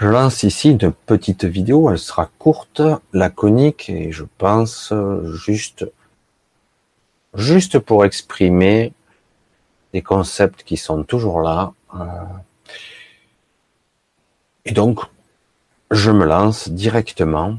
Je lance ici une petite vidéo, elle sera courte, laconique et je pense juste, juste pour exprimer des concepts qui sont toujours là. Euh, et donc, je me lance directement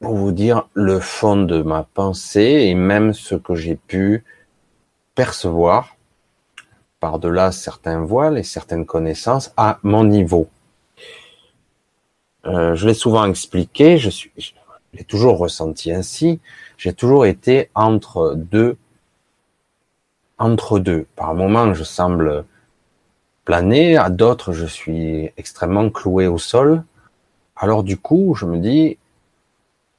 pour vous dire le fond de ma pensée et même ce que j'ai pu percevoir par-delà certains voiles et certaines connaissances à mon niveau. Euh, je l'ai souvent expliqué, je suis, je l'ai toujours ressenti ainsi. J'ai toujours été entre deux, entre deux. Par moments, je semble planer, à d'autres, je suis extrêmement cloué au sol. Alors du coup, je me dis,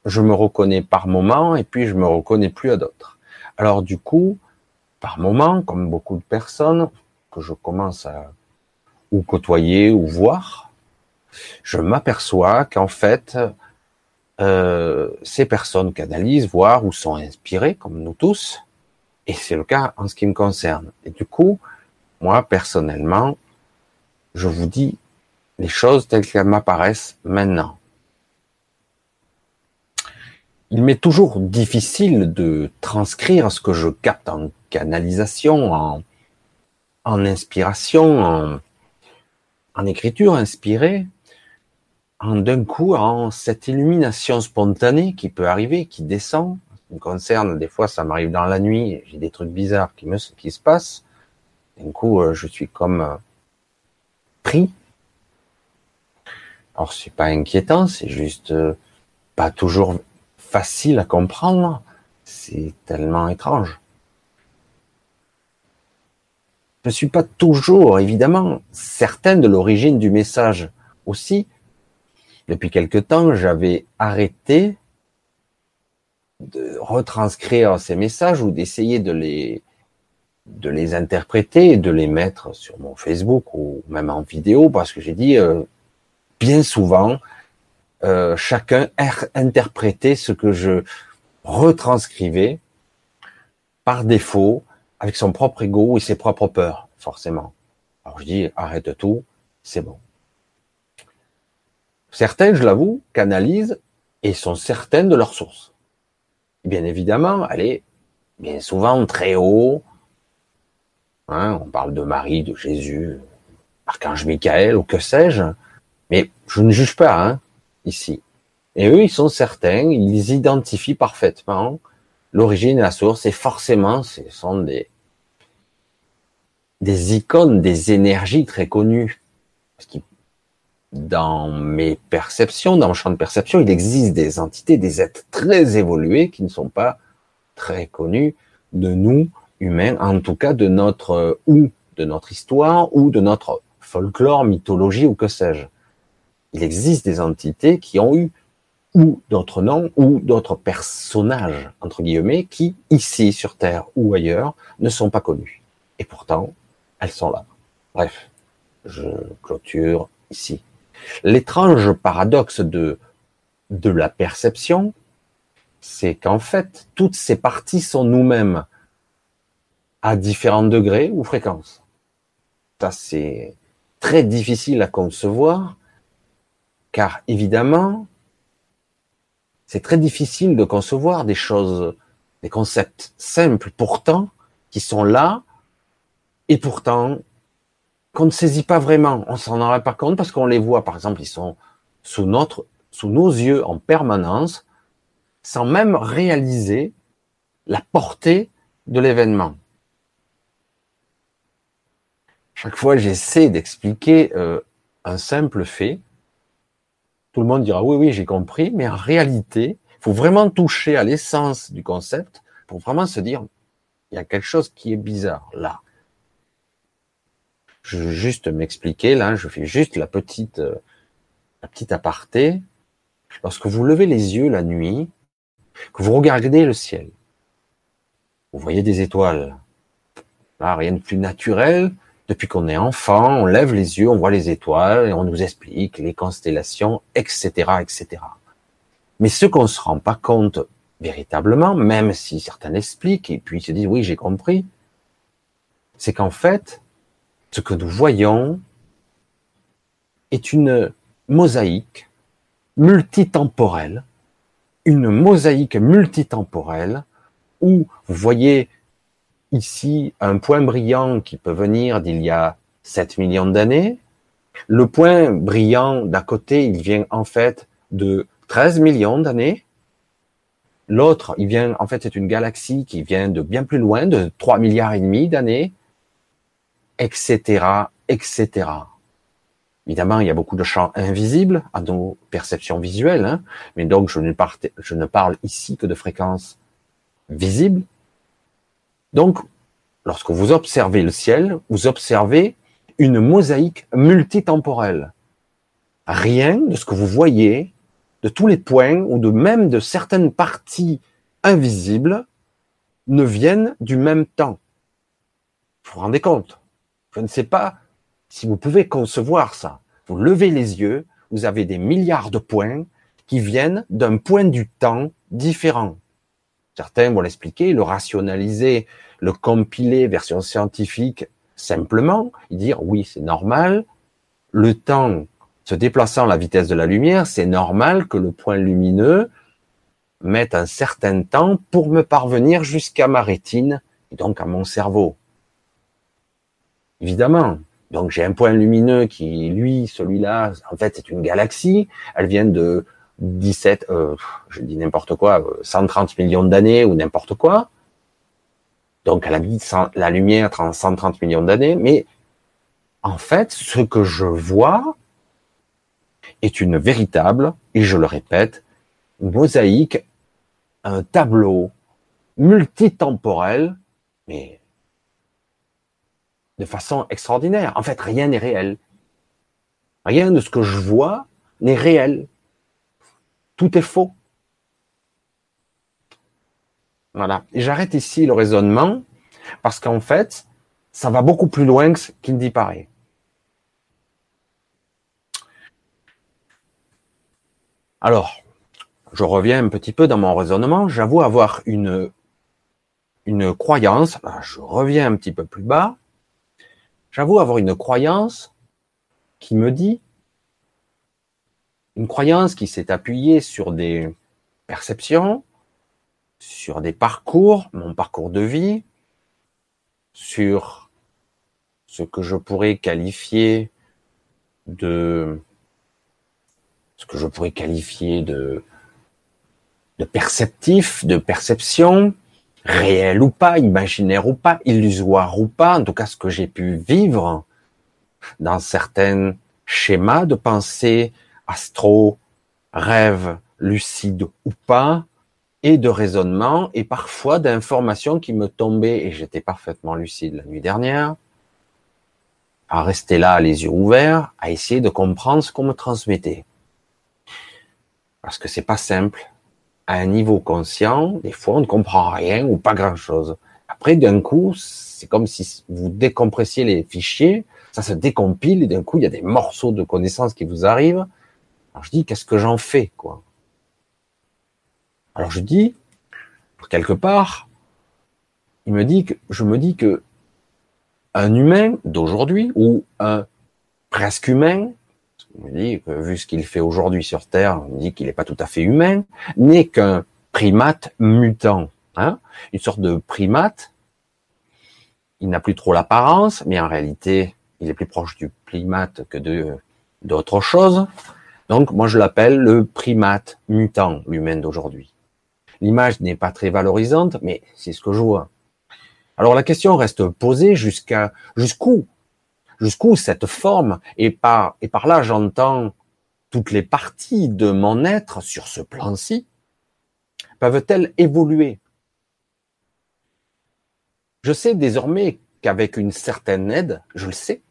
je me reconnais par moments et puis je me reconnais plus à d'autres. Alors du coup, par moments, comme beaucoup de personnes que je commence à ou côtoyer ou voir, je m'aperçois qu'en fait, euh, ces personnes canalisent, voire ou sont inspirées, comme nous tous, et c'est le cas en ce qui me concerne. Et du coup, moi, personnellement, je vous dis les choses telles qu'elles m'apparaissent maintenant. Il m'est toujours difficile de transcrire ce que je capte en canalisation, en, inspiration, en écriture inspirée, en d'un coup, en cette illumination spontanée qui peut arriver, qui descend, qui me concerne, des fois ça m'arrive dans la nuit, j'ai des trucs bizarres qui me qui se passent. D'un coup, euh, je suis comme euh, pris. Alors c'est pas inquiétant, c'est juste euh, pas toujours facile à comprendre. C'est tellement étrange. Je ne suis pas toujours, évidemment, certain de l'origine du message aussi, depuis quelque temps, j'avais arrêté de retranscrire ces messages ou d'essayer de les de les interpréter et de les mettre sur mon Facebook ou même en vidéo parce que j'ai dit euh, bien souvent euh, chacun interprétait ce que je retranscrivais par défaut avec son propre ego et ses propres peurs forcément. Alors je dis arrête tout, c'est bon. Certains, je l'avoue, canalisent et sont certaines de leur source. bien évidemment, elle est bien souvent très haut. Hein, on parle de Marie, de Jésus, Archange Michael ou que sais-je. Mais je ne juge pas hein, ici. Et eux, ils sont certains, ils identifient parfaitement l'origine et la source. Et forcément, ce sont des, des icônes, des énergies très connues. Dans mes perceptions, dans mon champ de perception, il existe des entités, des êtres très évolués qui ne sont pas très connus de nous, humains, en tout cas de notre, ou de notre histoire, ou de notre folklore, mythologie, ou que sais-je. Il existe des entités qui ont eu ou d'autres noms, ou d'autres personnages, entre guillemets, qui, ici, sur Terre ou ailleurs, ne sont pas connus. Et pourtant, elles sont là. Bref, je clôture ici. L'étrange paradoxe de, de la perception, c'est qu'en fait, toutes ces parties sont nous-mêmes à différents degrés ou fréquences. Ça, c'est très difficile à concevoir, car évidemment, c'est très difficile de concevoir des choses, des concepts simples pourtant, qui sont là, et pourtant qu'on ne saisit pas vraiment. On s'en rend pas compte parce qu'on les voit, par exemple, ils sont sous notre, sous nos yeux en permanence, sans même réaliser la portée de l'événement. Chaque fois, j'essaie d'expliquer euh, un simple fait. Tout le monde dira oui, oui, j'ai compris, mais en réalité, il faut vraiment toucher à l'essence du concept pour vraiment se dire, il y a quelque chose qui est bizarre là. Je veux juste m'expliquer, là, je fais juste la petite, euh, la petite aparté. Lorsque vous levez les yeux la nuit, que vous regardez le ciel, vous voyez des étoiles. Là, rien de plus naturel. Depuis qu'on est enfant, on lève les yeux, on voit les étoiles et on nous explique les constellations, etc., etc. Mais ce qu'on se rend pas compte véritablement, même si certains l'expliquent et puis se disent oui, j'ai compris, c'est qu'en fait, ce que nous voyons est une mosaïque multitemporelle, une mosaïque multitemporelle où vous voyez ici un point brillant qui peut venir d'il y a 7 millions d'années. Le point brillant d'à côté, il vient en fait de 13 millions d'années. L'autre, il vient, en fait, c'est une galaxie qui vient de bien plus loin, de 3 milliards et demi d'années, etc., etc. Évidemment, il y a beaucoup de champs invisibles à nos perceptions visuelles, hein, mais donc je ne, parle ici que de fréquences visibles. Donc, lorsque vous observez le ciel, vous observez une mosaïque multitemporelle. Rien de ce que vous voyez, de tous les points ou de même de certaines parties invisibles ne viennent du même temps. Vous vous rendez compte? Je ne sais pas si vous pouvez concevoir ça. Vous levez les yeux, vous avez des milliards de points qui viennent d'un point du temps différent. Certains vont l'expliquer, le rationaliser, le compiler version scientifique simplement, dire oui, c'est normal, le temps se déplaçant à la vitesse de la lumière, c'est normal que le point lumineux mette un certain temps pour me parvenir jusqu'à ma rétine et donc à mon cerveau. Évidemment. Donc j'ai un point lumineux qui, lui, celui-là, en fait, c'est une galaxie. Elle vient de 17, euh, je dis n'importe quoi, 130 euh, millions d'années ou n'importe quoi. Donc elle habite la lumière 130 millions d'années. Mais en fait, ce que je vois, est une véritable, et je le répète, mosaïque, un tableau multitemporel, mais de façon extraordinaire. En fait, rien n'est réel. Rien de ce que je vois n'est réel. Tout est faux. Voilà. Et j'arrête ici le raisonnement parce qu'en fait, ça va beaucoup plus loin qu'il n'y paraît. Alors, je reviens un petit peu dans mon raisonnement. J'avoue avoir une, une croyance. Je reviens un petit peu plus bas. J'avoue avoir une croyance qui me dit, une croyance qui s'est appuyée sur des perceptions, sur des parcours, mon parcours de vie, sur ce que je pourrais qualifier de ce que je pourrais qualifier de, perceptif, de perception, réel ou pas, imaginaire ou pas, illusoire ou pas, en tout cas ce que j'ai pu vivre dans certains schémas de pensée, astro, rêve, lucide ou pas, et de raisonnement, et parfois d'informations qui me tombaient, et j'étais parfaitement lucide la nuit dernière, à rester là, les yeux ouverts, à essayer de comprendre ce qu'on me transmettait parce que c'est pas simple. À un niveau conscient, des fois, on ne comprend rien ou pas grand-chose. Après, d'un coup, c'est comme si vous décompressiez les fichiers, ça se décompile et d'un coup, il y a des morceaux de connaissances qui vous arrivent. Alors je dis, qu'est-ce que j'en fais, quoi? Alors je dis, quelque part, il me dit que je me dis que un humain d'aujourd'hui ou un presque humain me dit que vu ce qu'il fait aujourd'hui sur Terre, on dit qu'il n'est pas tout à fait humain, n'est qu'un primate mutant, hein une sorte de primate. Il n'a plus trop l'apparence, mais en réalité, il est plus proche du primate que de d'autres choses. Donc, moi, je l'appelle le primate mutant, l'humain d'aujourd'hui. L'image n'est pas très valorisante, mais c'est ce que je vois. Alors, la question reste posée jusqu'à jusqu'où jusqu'où cette forme, et par, et par là j'entends toutes les parties de mon être sur ce plan-ci, peuvent-elles évoluer? Je sais désormais qu'avec une certaine aide, je le sais,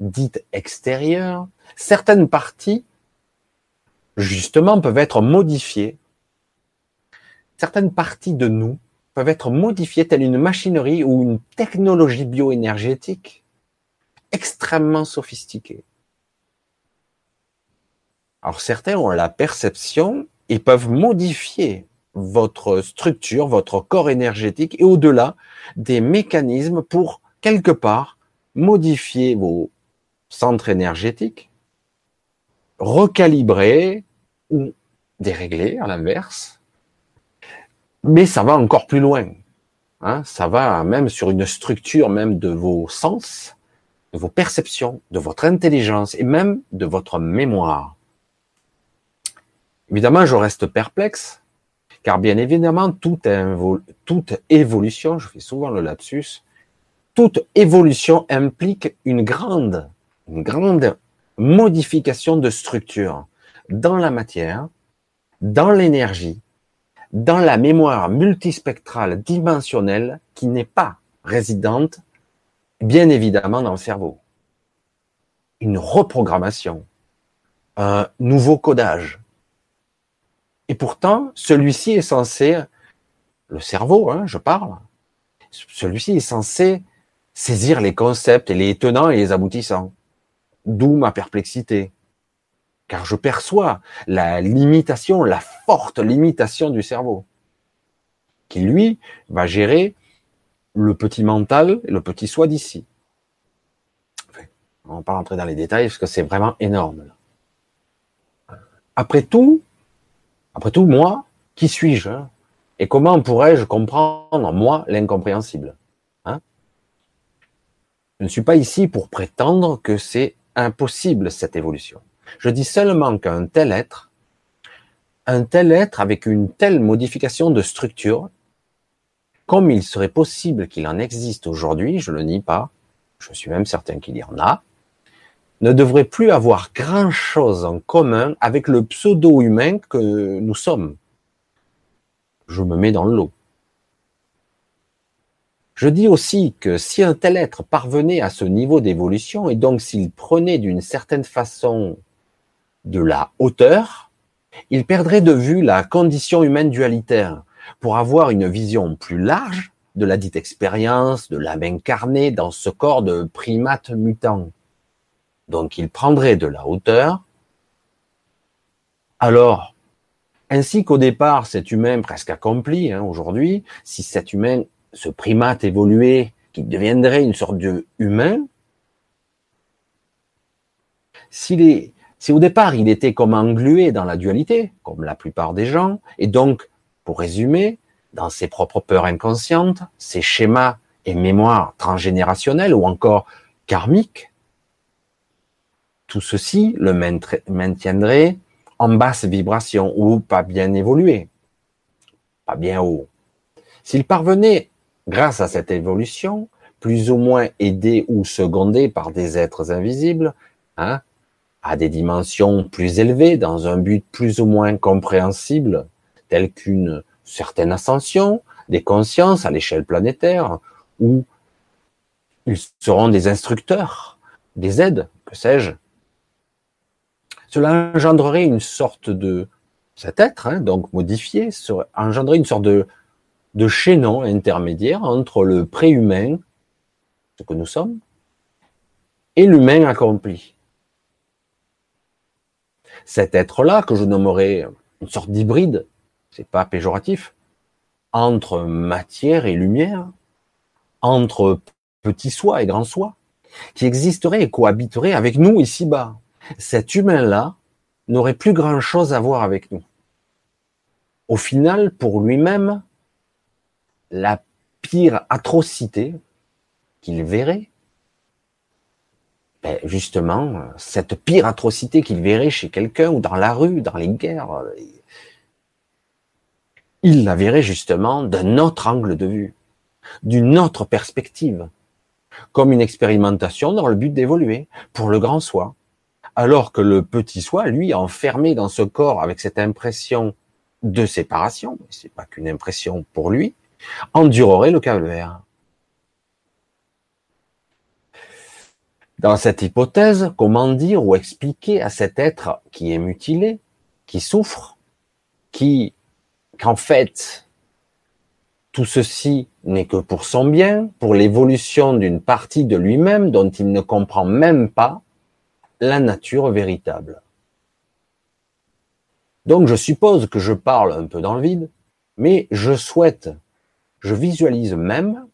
dite extérieure, certaines parties, justement, peuvent être modifiées. Certaines parties de nous peuvent être modifiées telle une machinerie ou une technologie bioénergétique extrêmement sophistiqués. Alors certains ont la perception et peuvent modifier votre structure, votre corps énergétique et au-delà des mécanismes pour quelque part modifier vos centres énergétiques, recalibrer ou dérégler à l'inverse. Mais ça va encore plus loin. Hein, ça va même sur une structure même de vos sens, de vos perceptions, de votre intelligence et même de votre mémoire. Évidemment, je reste perplexe, car bien évidemment, toute, évolution, je fais souvent le lapsus, toute évolution implique une grande, une grande modification de structure dans la matière, dans l'énergie, dans la mémoire multispectrale dimensionnelle qui n'est pas résidente, bien évidemment, dans le cerveau. Une reprogrammation, un nouveau codage. Et pourtant, celui-ci est censé, le cerveau, hein, je parle, celui-ci est censé saisir les concepts et les tenants et les aboutissants. D'où ma perplexité car je perçois la limitation, la forte limitation du cerveau, qui lui va gérer le petit mental et le petit soi d'ici. on va pas rentrer dans les détails parce que c'est vraiment énorme. Après tout, après tout, moi, qui suis-je hein? Et comment pourrais-je comprendre, moi, l'incompréhensible hein? Je ne suis pas ici pour prétendre que c'est impossible, cette évolution. Je dis seulement qu'un tel être, un tel être avec une telle modification de structure, comme il serait possible qu'il en existe aujourd'hui, je ne le nie pas, je suis même certain qu'il y en a, ne devrait plus avoir grand-chose en commun avec le pseudo-humain que nous sommes. Je me mets dans le lot. Je dis aussi que si un tel être parvenait à ce niveau d'évolution, et donc s'il prenait d'une certaine façon de la hauteur, il perdrait de vue la condition humaine dualitaire pour avoir une vision plus large de la dite expérience, de l'âme incarnée dans ce corps de primate mutant. Donc il prendrait de la hauteur. Alors, ainsi qu'au départ, cet humain presque accompli, hein, aujourd'hui, si cet humain, ce primate évolué, qui deviendrait une sorte de humain, si au départ il était comme englué dans la dualité, comme la plupart des gens, et donc, pour résumer, dans ses propres peurs inconscientes, ses schémas et mémoires transgénérationnelles ou encore karmiques, tout ceci le maintiendrait en basse vibration ou pas bien évolué, pas bien haut. S'il parvenait, grâce à cette évolution, plus ou moins aidé ou secondé par des êtres invisibles, hein, à des dimensions plus élevées, dans un but plus ou moins compréhensible, tel qu'une certaine ascension des consciences à l'échelle planétaire, où ils seront des instructeurs, des aides, que sais-je. Cela engendrerait une sorte de cet être, hein, donc modifié, engendrerait une sorte de, de chaînon intermédiaire entre le préhumain, ce que nous sommes, et l'humain accompli cet être-là, que je nommerais une sorte d'hybride, c'est pas péjoratif, entre matière et lumière, entre petit soi et grand soi, qui existerait et cohabiterait avec nous ici-bas. Cet humain-là n'aurait plus grand-chose à voir avec nous. Au final, pour lui-même, la pire atrocité qu'il verrait, ben, justement, cette pire atrocité qu'il verrait chez quelqu'un ou dans la rue, dans les guerres, il la verrait justement d'un autre angle de vue, d'une autre perspective, comme une expérimentation dans le but d'évoluer pour le grand soi. Alors que le petit soi, lui, enfermé dans ce corps avec cette impression de séparation, c'est pas qu'une impression pour lui, endurerait le calvaire. Dans cette hypothèse, comment dire ou expliquer à cet être qui est mutilé, qui souffre, qui, qu'en fait, tout ceci n'est que pour son bien, pour l'évolution d'une partie de lui-même dont il ne comprend même pas la nature véritable. Donc je suppose que je parle un peu dans le vide, mais je souhaite, je visualise même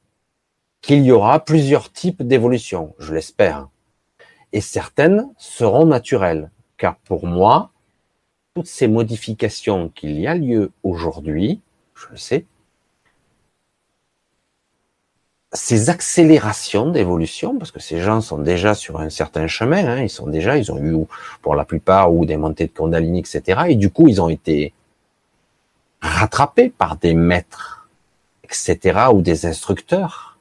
qu'il y aura plusieurs types d'évolution, je l'espère et certaines seront naturelles, Car pour moi, toutes ces modifications qu'il y a lieu aujourd'hui, je le sais, ces accélérations d'évolution, parce que ces gens sont déjà sur un certain chemin, hein, ils sont déjà, ils ont eu pour la plupart ou des montées de Kundalini, etc. Et du coup, ils ont été rattrapés par des maîtres, etc. ou des instructeurs.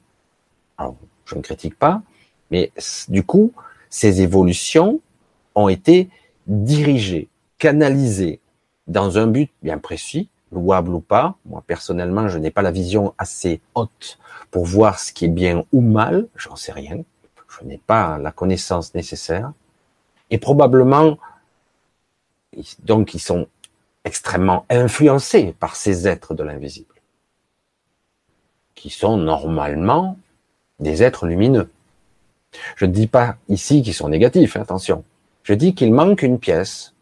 Je ne critique pas, mais du coup, ces évolutions ont été dirigées, canalisées dans un but bien précis, louable ou pas. Moi, personnellement, je n'ai pas la vision assez haute pour voir ce qui est bien ou mal. J'en sais rien. Je n'ai pas la connaissance nécessaire. Et probablement, donc, ils sont extrêmement influencés par ces êtres de l'invisible, qui sont normalement des êtres lumineux. Je ne dis pas ici qu'ils sont négatifs, hein, attention. Je dis qu'il manque une pièce,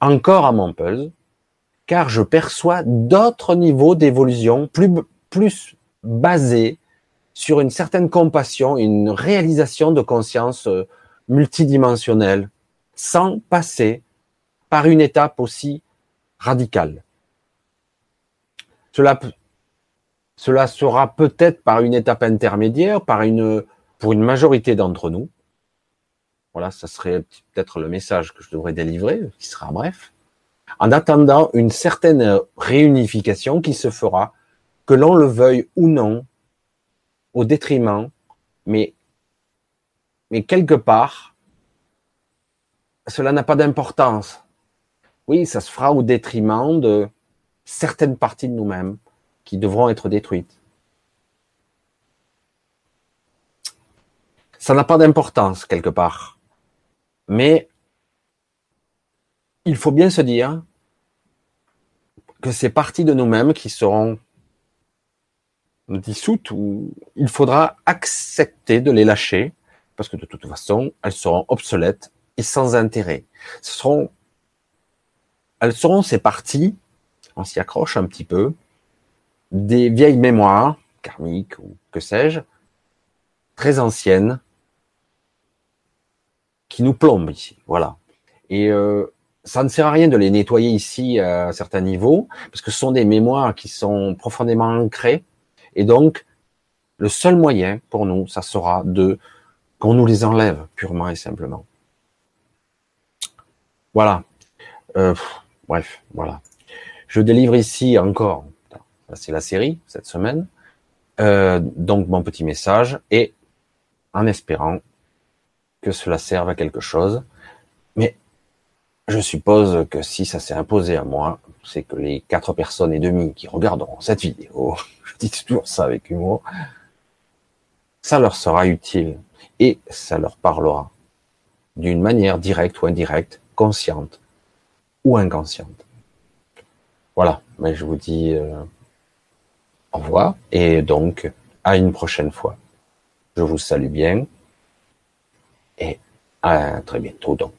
encore à mon puzzle, car je perçois d'autres niveaux d'évolution plus, plus basés sur une certaine compassion, une réalisation de conscience euh, multidimensionnelle, sans passer par une étape aussi radicale. Cela, cela sera peut-être par une étape intermédiaire, par une, pour une majorité d'entre nous. Voilà, ça serait peut-être le message que je devrais délivrer, qui sera bref en attendant une certaine réunification qui se fera, que l'on le veuille ou non, au détriment, mais, mais quelque part, cela n'a pas d'importance. Oui, ça se fera au détriment de certaines parties de nous-mêmes qui devront être détruites. Ça n'a pas d'importance quelque part. Mais il faut bien se dire que c'est parties de nous-mêmes qui seront dissoutes ou il faudra accepter de les lâcher parce que de toute façon, elles seront obsolètes et sans intérêt. Elles seront ces parties, on s'y accroche un petit peu, des vieilles mémoires karmiques ou que sais-je, très anciennes, qui nous plombent ici. Voilà. Et euh, ça ne sert à rien de les nettoyer ici à un certain niveau, parce que ce sont des mémoires qui sont profondément ancrées. Et donc, le seul moyen pour nous, ça sera de qu'on nous les enlève purement et simplement. Voilà. Euh, bref, voilà. Je délivre ici encore, c'est la série cette semaine, euh, donc mon petit message, et en espérant cela serve à quelque chose. Mais je suppose que si ça s'est imposé à moi, c'est que les quatre personnes et demie qui regarderont cette vidéo, je dis toujours ça avec humour, ça leur sera utile et ça leur parlera d'une manière directe ou indirecte, consciente ou inconsciente. Voilà, mais je vous dis euh, au revoir et donc à une prochaine fois. Je vous salue bien à très bientôt donc.